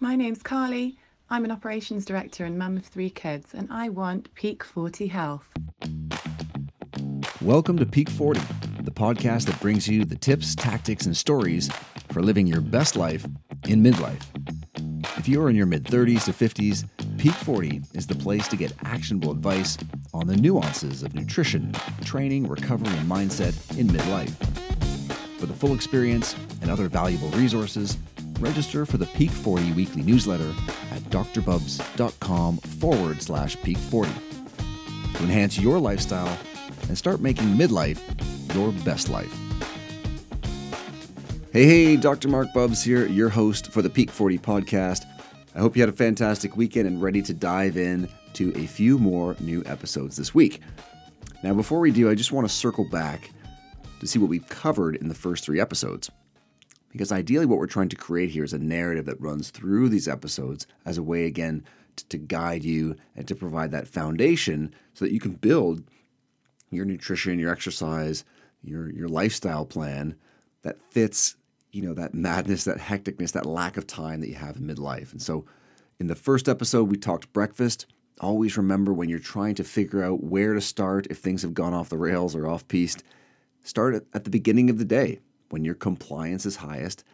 My name's Carly. I'm an operations director and mum of three kids, and I want Peak 40 Health. Welcome to Peak 40, the podcast that brings you the tips, tactics, and stories for living your best life in midlife. If you're in your mid 30s to 50s, Peak 40 is the place to get actionable advice on the nuances of nutrition, training, recovery, and mindset in midlife. For the full experience and other valuable resources, register for the Peak 40 weekly newsletter at drbubbs.com forward slash peak 40 to enhance your lifestyle and start making midlife your best life. Hey, hey, Dr. Marc Bubbs here, your host for the Peak 40 podcast. I hope you had a fantastic weekend and ready to dive in to a few more new episodes this week. Now, before we do, I just want to circle back to see what we've covered in the first three episodes. Because ideally, what we're trying to create here is a narrative that runs through these episodes as a way, again, to, to guide you and to provide that foundation so that you can build your nutrition, your exercise, your, your lifestyle plan that fits you know that madness that hecticness that lack of time that you have in midlife. And so in the first episode we talked breakfast. Always remember when you're trying to figure out where to start if things have gone off the rails or off piste start at the beginning of the day when your compliance is highest.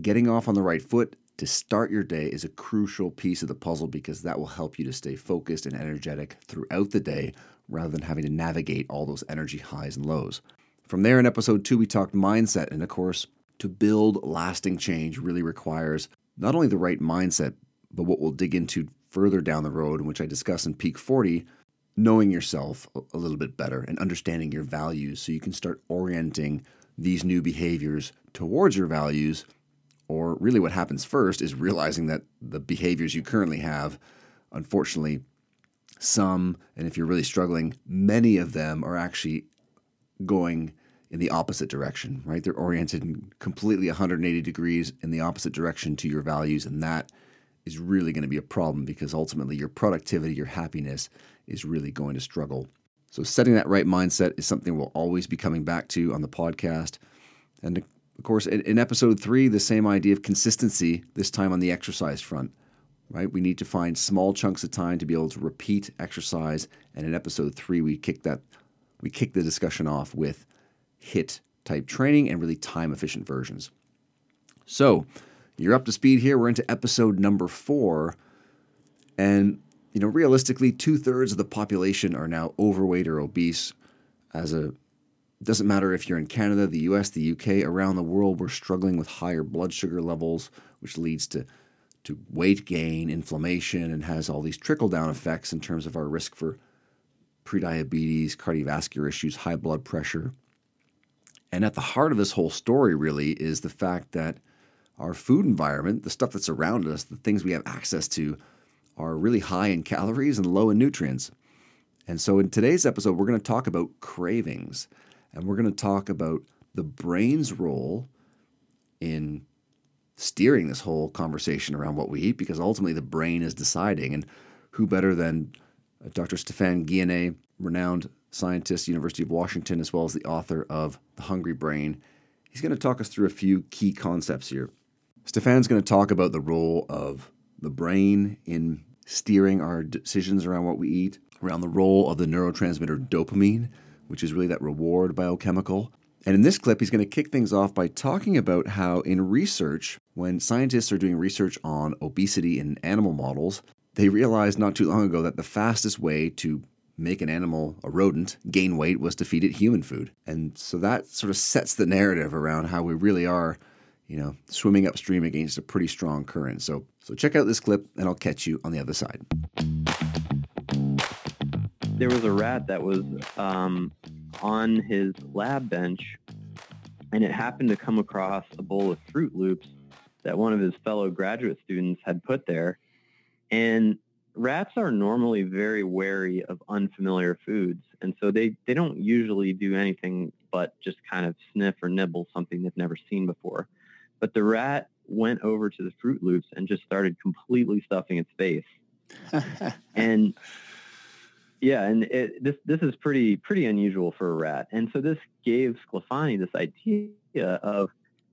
Getting off on the right foot to start your day is a crucial piece of the puzzle because that will help you to stay focused and energetic throughout the day rather than having to navigate all those energy highs and lows. From there, in episode two, we talked mindset. And of course, to build lasting change really requires not only the right mindset, but what we'll dig into further down the road, which I discuss in Peak 40, knowing yourself a little bit better and understanding your values so you can start orienting these new behaviors towards your values. Or really, what happens first is realizing that the behaviors you currently have, unfortunately, some, and if you're really struggling, many of them are actually going in the opposite direction, right? They're oriented completely 180 degrees in the opposite direction to your values. And that is really going to be a problem because ultimately your productivity, your happiness is really going to struggle so, setting that right mindset is something we'll always be coming back to on the podcast. And of course, in, episode three, the same idea of consistency, this time on the exercise front, right? We need to find small chunks of time to be able to repeat exercise. And in episode three, we kick that, we kick the discussion off with HIIT type training and really time efficient versions. So, you're up to speed here. We're into episode number four. And you know, realistically, two thirds of the population are now overweight or obese. As a doesn't matter if you're in Canada, the US, the UK, around the world, we're struggling with higher blood sugar levels, which leads to, to weight gain, inflammation, and has all these trickle down effects in terms of our risk for prediabetes, cardiovascular issues, high blood pressure. And at the heart of this whole story, really, is the fact that our food environment, the stuff that's around us, the things we have access to, are really high in calories and low in nutrients. And so, in today's episode, we're going to talk about cravings and we're going to talk about the brain's role in steering this whole conversation around what we eat because ultimately the brain is deciding. And who better than uh, Dr. Stephan Guyenet, renowned scientist, University of Washington, as well as the author of The Hungry Brain? He's going to talk us through a few key concepts here. Stephan's going to talk about the role of the brain in steering our decisions around what we eat, around the role of the neurotransmitter dopamine, which is really that reward biochemical. And in this clip, he's going to kick things off by talking about how, in research, when scientists are doing research on obesity in animal models, they realized not too long ago that the fastest way to make an animal, a rodent, gain weight was to feed it human food. And so that sort of sets the narrative around how we really are you know, swimming upstream against a pretty strong current. So, so check out this clip, and I'll catch you on the other side. There was a rat that was um, on his lab bench, and it happened to come across a bowl of Froot Loops that one of his fellow graduate students had put there. And rats are normally very wary of unfamiliar foods, and so they, they don't usually do anything but just kind of sniff or nibble something they've never seen before. But the rat went over to the Froot Loops and just started completely stuffing its face. and yeah, and it, this this is pretty pretty unusual for a rat. And so this gave Sclafani this idea of,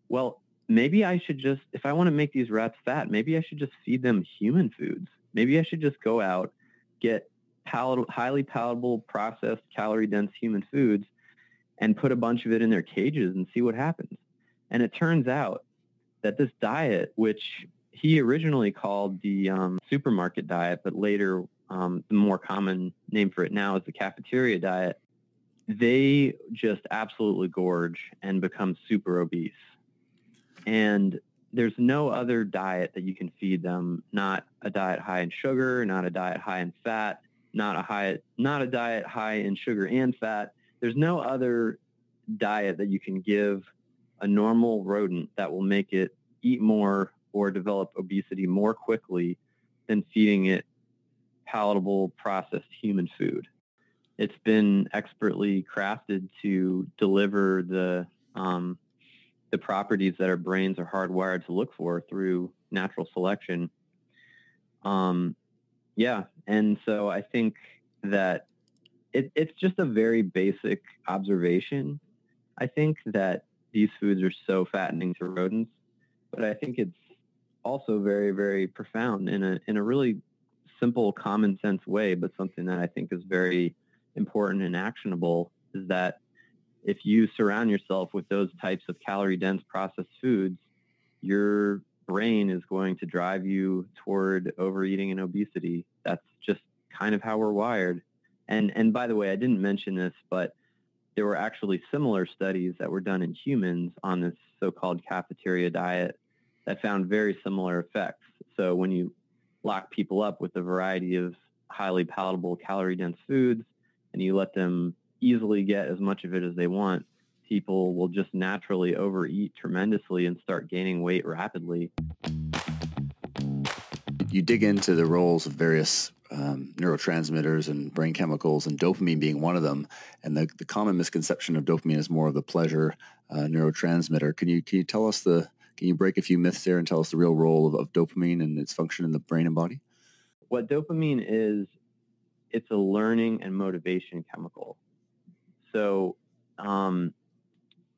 well, maybe I should just, if I want to make these rats fat, maybe I should just feed them human foods. Maybe I should just go out, get palatable, highly palatable, processed, calorie-dense human foods, and put a bunch of it in their cages and see what happens. And it turns out that this diet, which he originally called the um, supermarket diet, but later um, the more common name for it now is the cafeteria diet, they just absolutely gorge and become super obese. And there's no other diet that you can feed them, not a diet high in sugar, not a diet high in fat, not a high, not a diet high in sugar and fat. There's no other diet that you can give a normal rodent that will make it eat more or develop obesity more quickly than feeding it palatable processed human food. It's been expertly crafted to deliver the um, the properties that our brains are hardwired to look for through natural selection. Um, yeah, and so I think that it, it's just a very basic observation. I think that these foods are so fattening to rodents, but I think it's also very, very profound in a in a really simple, common sense way, but something that I think is very important and actionable is that if you surround yourself with those types of calorie dense processed foods, your brain is going to drive you toward overeating and obesity. That's just kind of how we're wired. And and by the way, I didn't mention this, but there were actually similar studies that were done in humans on this so-called cafeteria diet that found very similar effects. So when you lock people up with a variety of highly palatable calorie-dense foods and you let them easily get as much of it as they want, people will just naturally overeat tremendously and start gaining weight rapidly. You dig into the roles of various um, neurotransmitters and brain chemicals, and dopamine being one of them. And the, the common misconception of dopamine is more of the pleasure uh, neurotransmitter. Can you can you tell us the can you break a few myths there and tell us the real role of, of dopamine and its function in the brain and body? What dopamine is, it's a learning and motivation chemical. So, um,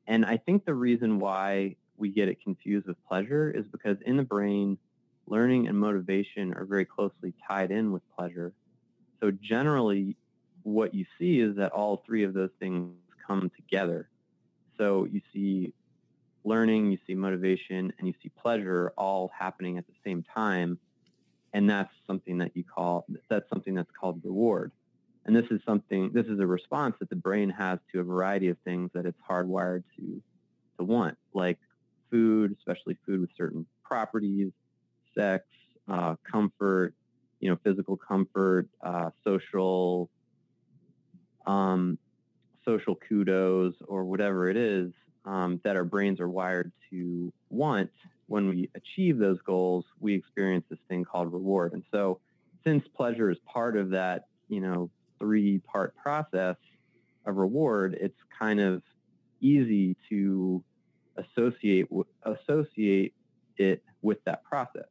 and I think the reason why we get it confused with pleasure is because in the brain, learning and motivation are very closely tied in with pleasure. So generally, what you see is that all three of those things come together. So you see learning, you see motivation, and you see pleasure all happening at the same time. And that's something that you call, that's something that's called reward. And this is something, this is a response that the brain has to a variety of things that it's hardwired to, to want, like food, especially food with certain properties, sex, uh, comfort, you know, physical comfort, uh, social, um, social kudos, or whatever it is um, that our brains are wired to want. When we achieve those goals, we experience this thing called reward. And so, since pleasure is part of that, you know, three-part process of reward, it's kind of easy to associate associate it with that process.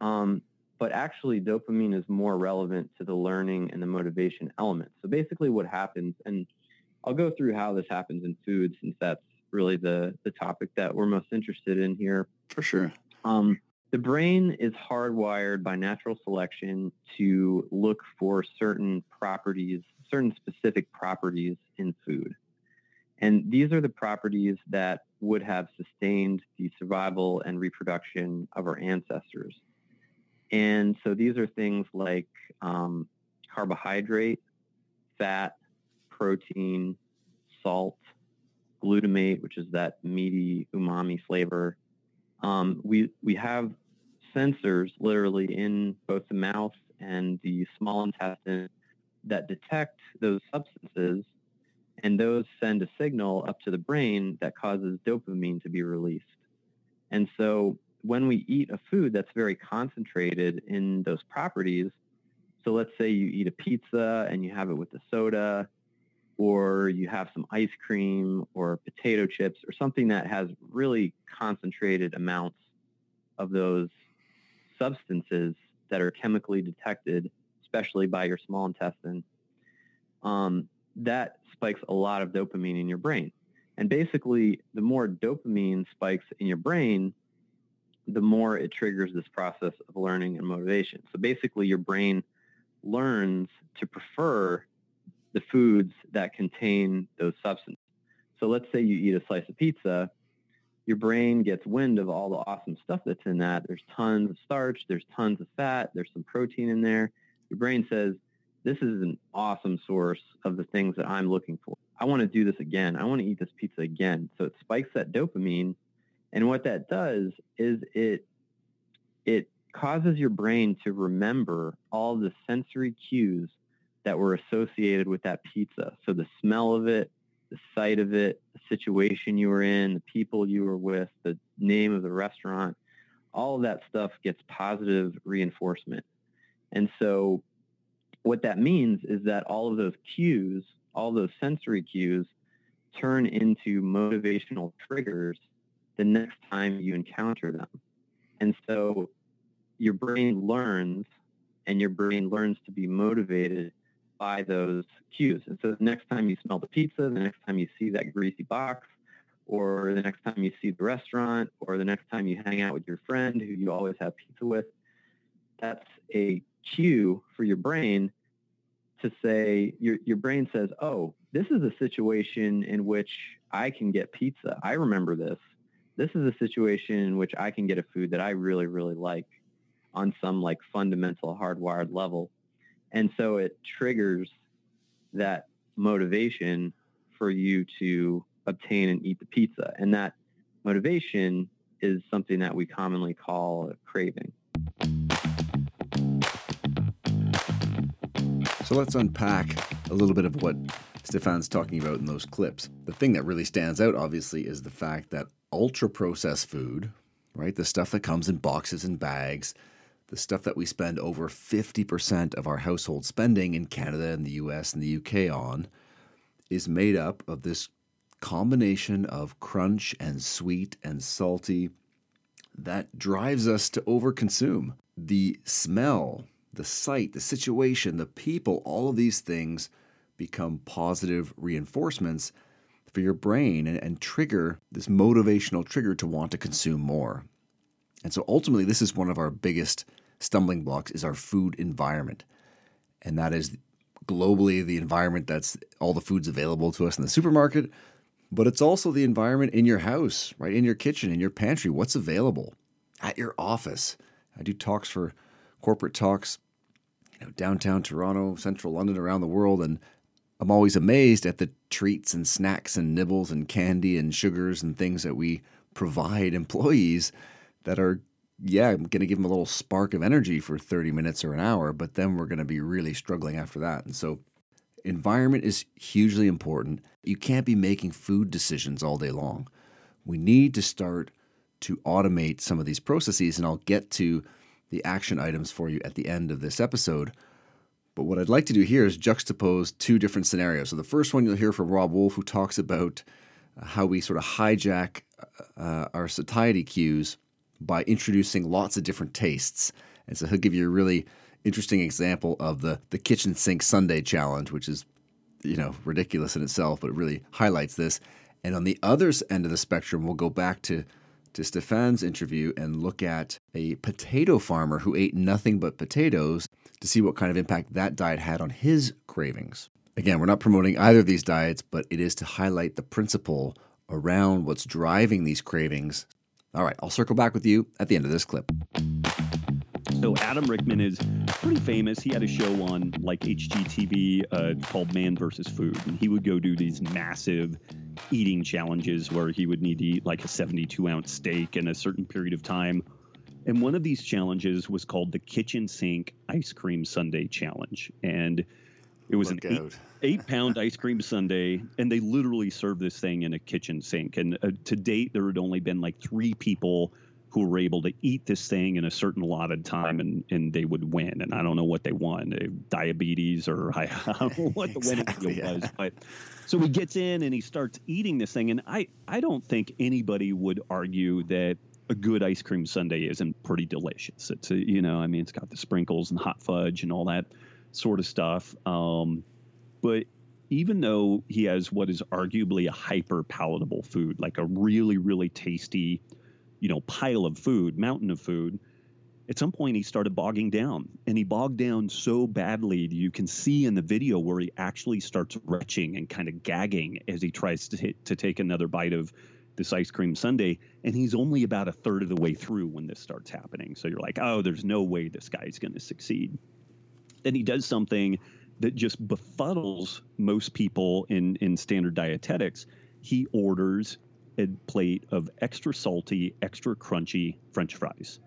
Um, but actually, dopamine is more relevant to the learning and the motivation element. So basically, what happens, and I'll go through how this happens in food, since that's really the the topic that we're most interested in here. For sure. Um, the brain is hardwired by natural selection to look for certain properties, certain specific properties in food. And these are the properties that would have sustained the survival and reproduction of our ancestors. And so these are things like um, carbohydrate, fat, protein, salt, glutamate, which is that meaty umami flavor, um, we, we have sensors literally in both the mouth and the small intestine that detect those substances and those send a signal up to the brain that causes dopamine to be released. And so when we eat a food that's very concentrated in those properties, so let's say you eat a pizza and you have it with a soda, or you have some ice cream or potato chips or something that has really concentrated amounts of those substances that are chemically detected, especially by your small intestine, um, that spikes a lot of dopamine in your brain. And basically, the more dopamine spikes in your brain, the more it triggers this process of learning and motivation. So basically, your brain learns to prefer the foods that contain those substances. So let's say you eat a slice of pizza, your brain gets wind of all the awesome stuff that's in that. There's tons of starch, there's tons of fat, there's some protein in there. Your brain says, this is an awesome source of the things that I'm looking for. I want to do this again. I want to eat this pizza again. So it spikes that dopamine. And what that does is it it causes your brain to remember all the sensory cues that were associated with that pizza. So the smell of it, the sight of it, the situation you were in, the people you were with, the name of the restaurant, all of that stuff gets positive reinforcement. And so what that means is that all of those cues, all those sensory cues turn into motivational triggers the next time you encounter them. And so your brain learns and your brain learns to be motivated by those cues. And so the next time you smell the pizza, the next time you see that greasy box, or the next time you see the restaurant, or the next time you hang out with your friend who you always have pizza with, that's a cue for your brain to say, your, your brain says, oh, this is a situation in which I can get pizza. I remember this. This is a situation in which I can get a food that I really, really like on some like fundamental hardwired level. And so it triggers that motivation for you to obtain and eat the pizza. And that motivation is something that we commonly call a craving. So let's unpack a little bit of what Stephan's talking about in those clips. The thing that really stands out, obviously, is the fact that ultra processed food, right, the stuff that comes in boxes and bags, the stuff that we spend over 50% of our household spending in Canada and the US and the UK on is made up of this combination of crunch and sweet and salty that drives us to overconsume. The smell, the sight, the situation, the people, all of these things become positive reinforcements for your brain and, and, trigger this motivational trigger to want to consume more. And so ultimately, this is one of our biggest stumbling blocks is our food environment. And that is globally the environment that's all the foods available to us in the supermarket, but it's also the environment in your house, right? In your kitchen, in your pantry, what's available at your office. I do talks for corporate talks, you know, downtown Toronto, central London, around the world, and I'm always amazed at the treats and snacks and nibbles and candy and sugars and things that we provide employees that are yeah, I'm going to give them a little spark of energy for 30 minutes or an hour, but then we're going to be really struggling after that. And so, environment is hugely important. You can't be making food decisions all day long. We need to start to automate some of these processes, and I'll get to the action items for you at the end of this episode. But what I'd like to do here is juxtapose two different scenarios. So, the first one you'll hear from Robb Wolf, who talks about how we sort of hijack uh, our satiety cues by introducing lots of different tastes. And so he'll give you a really interesting example of the the kitchen sink Sundae challenge, which is you know ridiculous in itself, but it really highlights this. And on the other end of the spectrum, we'll go back to to Stephan's interview and look at a potato farmer who ate nothing but potatoes to see what kind of impact that diet had on his cravings. Again, we're not promoting either of these diets, but it is to highlight the principle around what's driving these cravings all right, I'll circle back with you at the end of this clip. So Adam Richman is pretty famous. He had a show on like HGTV uh, called Man versus Food, and he would go do these massive eating challenges where he would need to eat like a 72 ounce steak in a certain period of time. And one of these challenges was called the Kitchen Sink Ice Cream Sundae Challenge, and it was Look an eight, eight, pound ice cream sundae, and they literally served this thing in a kitchen sink. And uh, to date, there had only been like three people who were able to eat this thing in a certain allotted time, and, and they would win. And I don't know what they won, uh, diabetes or I, don't know what the exactly, winning deal yeah. was. But so he gets in and he starts eating this thing, and I I don't think anybody would argue that a good ice cream sundae isn't pretty delicious. It's a, you know, I mean, it's got the sprinkles and hot fudge and all that sort of stuff. Um, but even though he has what is arguably a hyper palatable food, like a really, really tasty, you know, pile of food, mountain of food, at some point he started bogging down. And he bogged down so badly that you can see in the video where he actually starts retching and kind of gagging as he tries to, t- to take another bite of this ice cream sundae. And he's only about a third of the way through when this starts happening. So you're like oh there's no way this guy's going to succeed. Then he does something that just befuddles most people in in standard dietetics. He orders plate of extra salty extra crunchy french fries.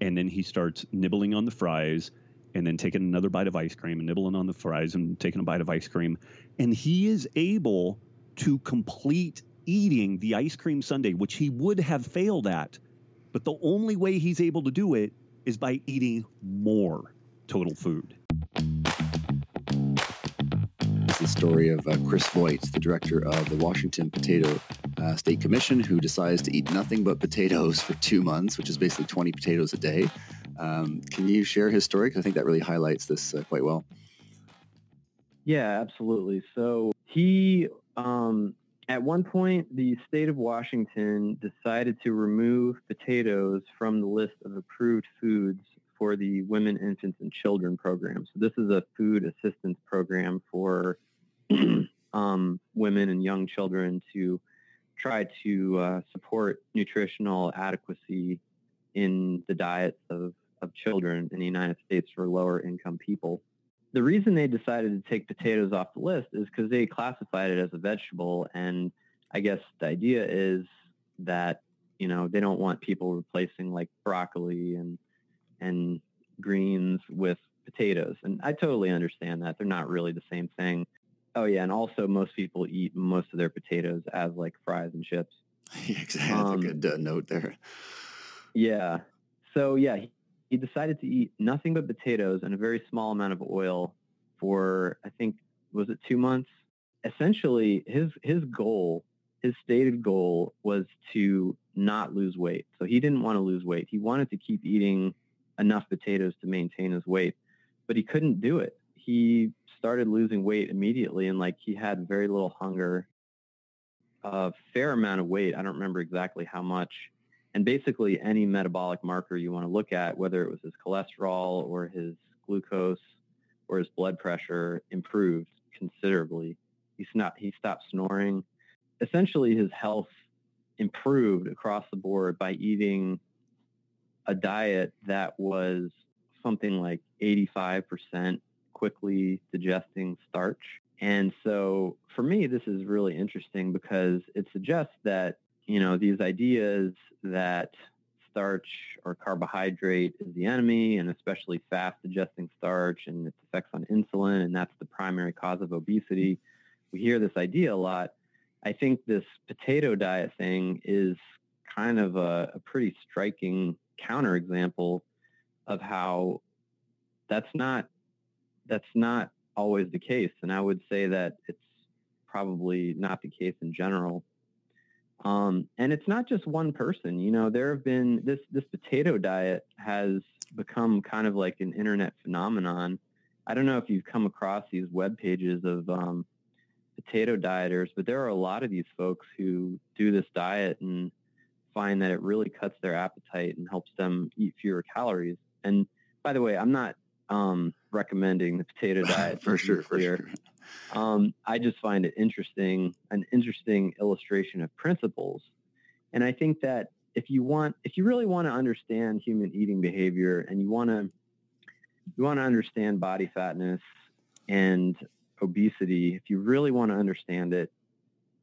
And then he starts nibbling on the fries and then taking another bite of ice cream and nibbling on the fries and taking a bite of ice cream. And he is able to complete eating the ice cream sundae which he would have failed at. But the only way he's able to do it is by eating more total food. It's the story of uh, Chris Voigt, the director of the Washington Potato uh, State Commission, who decides to eat nothing but potatoes for two months, which is basically 20 potatoes a day. Um, can you share his story? Because I think that really highlights this uh, quite well. Yeah, absolutely. So he, um, at one point, the state of Washington decided to remove potatoes from the list of approved foods for the Women, Infants, and Children program. So this is a food assistance program for um, women and young children to try to uh, support nutritional adequacy in the diets of, of children in the United States for lower income people. The reason they decided to take potatoes off the list is because they classified it as a vegetable. And I guess the idea is that, you know, they don't want people replacing like broccoli and, and greens with potatoes. And I totally understand that. They're not really the same thing. Oh yeah, and also most people eat most of their potatoes as like fries and chips. exactly. That's Um, a good uh, note there. Yeah. So yeah, he, he decided to eat nothing but potatoes and a very small amount of oil for I think was it 2 months? Essentially, his his goal, his stated goal was to not lose weight. So he didn't want to lose weight. He wanted to keep eating enough potatoes to maintain his weight, but he couldn't do it. He started losing weight immediately and like he had very little hunger, a fair amount of weight. I don't remember exactly how much. And basically any metabolic marker you want to look at, whether it was his cholesterol or his glucose or his blood pressure improved considerably. He's not, he stopped snoring. Essentially his health improved across the board by eating a diet that was something like 85% quickly digesting starch. And so for me, this is really interesting because it suggests that, you know, these ideas that starch or carbohydrate is the enemy and especially fast digesting starch and its effects on insulin and that's the primary cause of obesity. We hear this idea a lot. I think this potato diet thing is kind of a, a pretty striking counterexample of how that's not that's not always the case. And I would say that it's probably not the case in general. Um, and it's not just one person. You know, there have been this this potato diet has become kind of like an internet phenomenon. I don't know if you've come across these web pages of um, potato dieters, but there are a lot of these folks who do this diet and find that it really cuts their appetite and helps them eat fewer calories. And by the way, I'm not um, recommending the potato diet for sure, for sure. Um, I just find it interesting, an interesting illustration of principles. And I think that if you want, if you really want to understand human eating behavior and you want to, you want to understand body fatness and obesity, if you really want to understand it,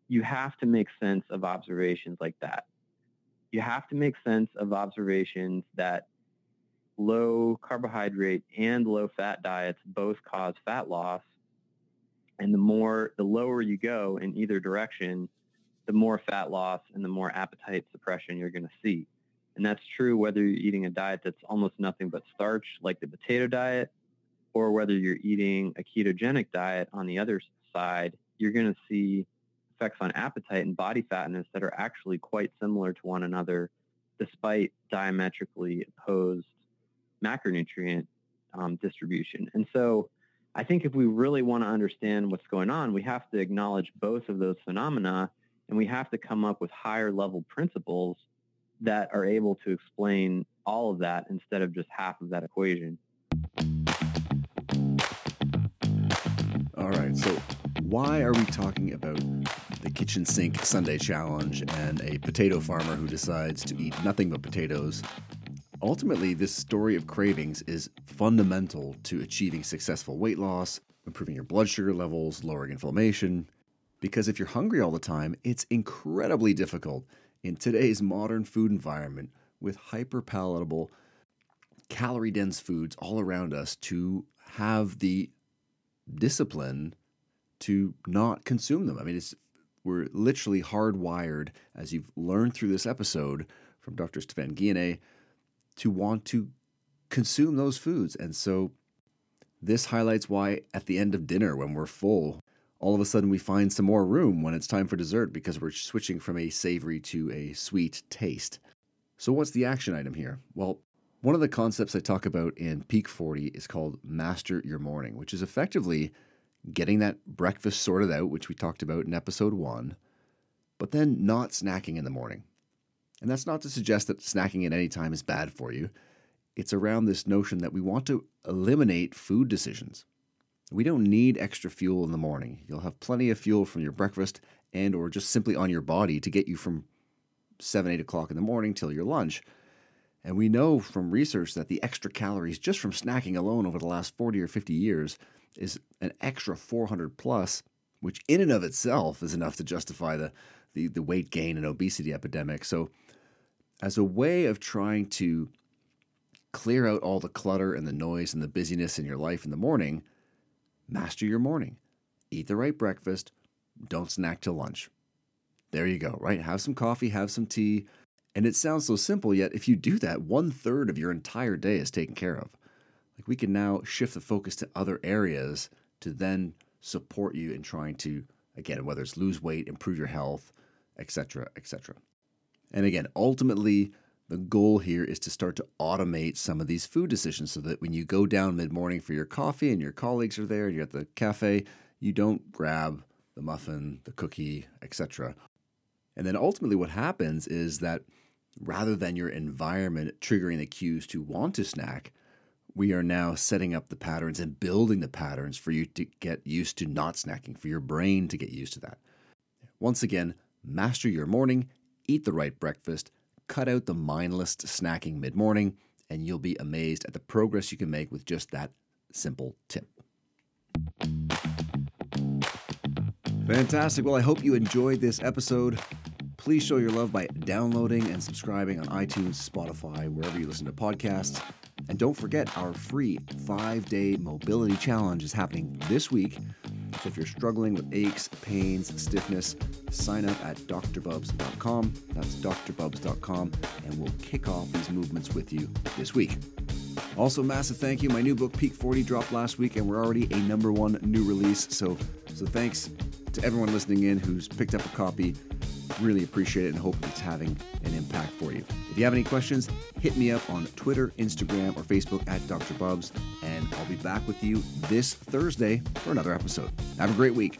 you have to make sense of observations like that. You have to make sense of observations that low carbohydrate and low fat diets both cause fat loss. And the more, the lower you go in either direction, the more fat loss and the more appetite suppression you're going to see. And that's true whether you're eating a diet that's almost nothing but starch, like the potato diet, or whether you're eating a ketogenic diet on the other side, you're going to see effects on appetite and body fatness that are actually quite similar to one another, despite diametrically opposed macronutrient um, distribution. And so I think if we really want to understand what's going on, we have to acknowledge both of those phenomena and we have to come up with higher level principles that are able to explain all of that instead of just half of that equation. All right, so why are we talking about the kitchen sink Sundae challenge and a potato farmer who decides to eat nothing but potatoes? Ultimately, this story of cravings is fundamental to achieving successful weight loss, improving your blood sugar levels, lowering inflammation. Because if you're hungry all the time, it's incredibly difficult in today's modern food environment with hyper palatable, calorie dense foods all around us to have the discipline to not consume them. I mean, it's we're literally hardwired, as you've learned through this episode from Dr. Stephan Guyenet, to want to consume those foods. And so this highlights why at the end of dinner, when we're full, all of a sudden we find some more room when it's time for dessert because we're switching from a savory to a sweet taste. So, what's the action item here? Well, one of the concepts I talk about in Peak 40 is called Master Your Morning, which is effectively getting that breakfast sorted out, which we talked about in episode one, but then not snacking in the morning. And that's not to suggest that snacking at any time is bad for you. It's around this notion that we want to eliminate food decisions. We don't need extra fuel in the morning. You'll have plenty of fuel from your breakfast and or just simply on your body to get you from 7, 8 o'clock in the morning till your lunch. And we know from research that the extra calories just from snacking alone over the last 40 or 50 years is an extra 400 plus, which in and of itself is enough to justify the, the, the weight gain and obesity epidemic. So, as a way of trying to clear out all the clutter and the noise and the busyness in your life in the morning, master your morning. Eat the right breakfast. Don't snack till lunch. There you go, right? Have some coffee, have some tea. And it sounds so simple, yet if you do that, one third of your entire day is taken care of. Like we can now shift the focus to other areas to then support you in trying to, again, whether it's lose weight, improve your health, etc., etc. And again, ultimately, the goal here is to start to automate some of these food decisions so that when you go down mid morning for your coffee and your colleagues are there and you're at the cafe, you don't grab the muffin, the cookie, etc. And then ultimately, what happens is that rather than your environment triggering the cues to want to snack, we are now setting up the patterns and building the patterns for you to get used to not snacking, for your brain to get used to that. Once again, master your morning, eat the right breakfast, cut out the mindless snacking mid morning, and you'll be amazed at the progress you can make with just that simple tip. Fantastic. Well, I hope you enjoyed this episode. Please show your love by downloading and subscribing on iTunes, Spotify, wherever you listen to podcasts. And don't forget, our free five day mobility challenge is happening this week. So if you're struggling with aches, pains, stiffness, sign up at drbubbs.com. That's drbubbs.com, and we'll kick off these movements with you this week. Also, massive thank you. My new book, Peak 40, dropped last week, and we're already a number one new release. So, so thanks to everyone listening in who's picked up a copy. Really appreciate it and hope it's having an impact for you. If you have any questions, hit me up on Twitter, Instagram, or Facebook at Dr. Bubbs, and I'll be back with you this Thursday for another episode. Have a great week.